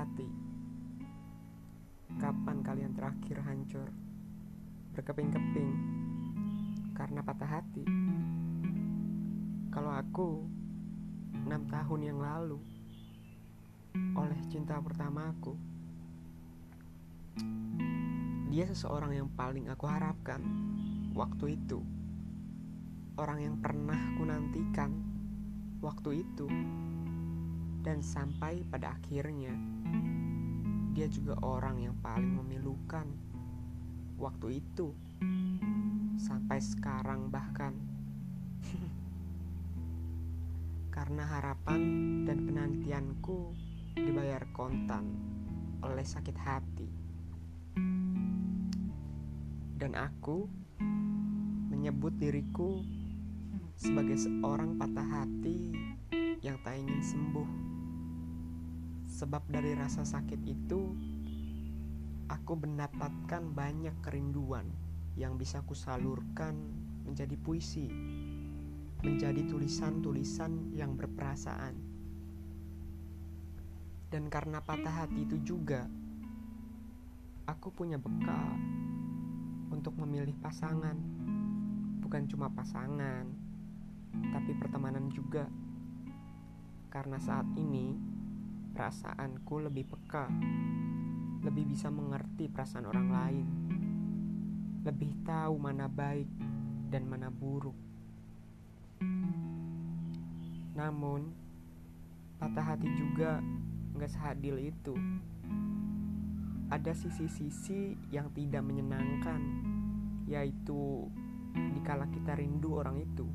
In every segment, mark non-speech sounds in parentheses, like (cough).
hati. Kapan kalian terakhir hancur? Berkeping-keping karena patah hati. Kalau aku, enam tahun yang lalu, oleh cinta pertamaku, dia seseorang yang paling aku harapkan waktu itu. Orang yang pernah ku nantikan waktu itu dan sampai pada akhirnya dia juga orang yang paling memilukan waktu itu. Sampai sekarang bahkan. (laughs) Karena harapan dan penantianku dibayar kontan oleh sakit hati. Dan aku menyebut diriku sebagai seorang patah hati yang tak ingin sembuh sebab dari rasa sakit itu aku mendapatkan banyak kerinduan yang bisa kusalurkan menjadi puisi, menjadi tulisan-tulisan yang berperasaan. Dan karena patah hati itu juga, aku punya bekal untuk memilih pasangan. Bukan cuma pasangan, tapi pertemanan juga. Karena saat ini, perasaanku lebih peka, lebih bisa mengerti perasaan orang lain lebih tahu mana baik dan mana buruk. Namun, patah hati juga nggak sehadil itu. Ada sisi-sisi yang tidak menyenangkan, yaitu dikala kita rindu orang itu.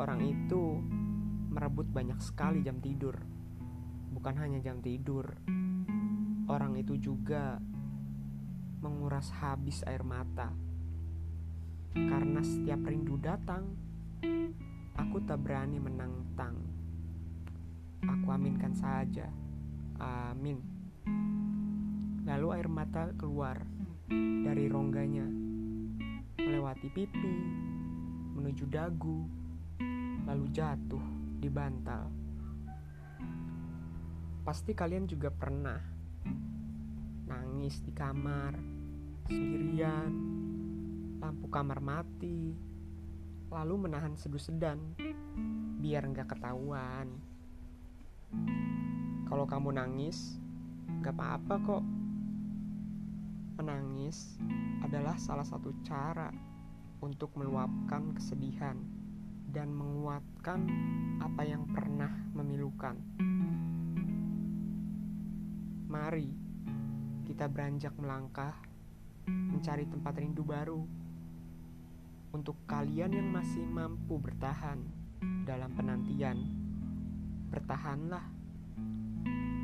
Orang itu merebut banyak sekali jam tidur, bukan hanya jam tidur. Orang itu juga menguras habis air mata. Karena setiap rindu datang, aku tak berani menantang. Aku aminkan saja. Amin. Lalu air mata keluar dari rongganya, melewati pipi, menuju dagu, lalu jatuh di bantal. Pasti kalian juga pernah nangis di kamar sendirian, lampu kamar mati, lalu menahan sedu-sedan biar nggak ketahuan. Kalau kamu nangis, nggak apa-apa kok. Menangis adalah salah satu cara untuk meluapkan kesedihan dan menguatkan apa yang pernah memilukan. Mari kita beranjak melangkah mencari tempat rindu baru. Untuk kalian yang masih mampu bertahan dalam penantian, bertahanlah.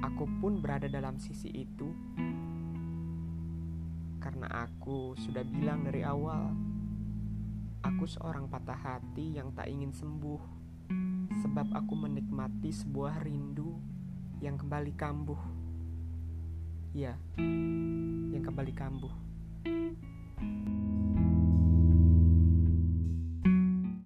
Aku pun berada dalam sisi itu karena aku sudah bilang dari awal, aku seorang patah hati yang tak ingin sembuh, sebab aku menikmati sebuah rindu yang kembali kambuh. Ya, yang kembali kambuh.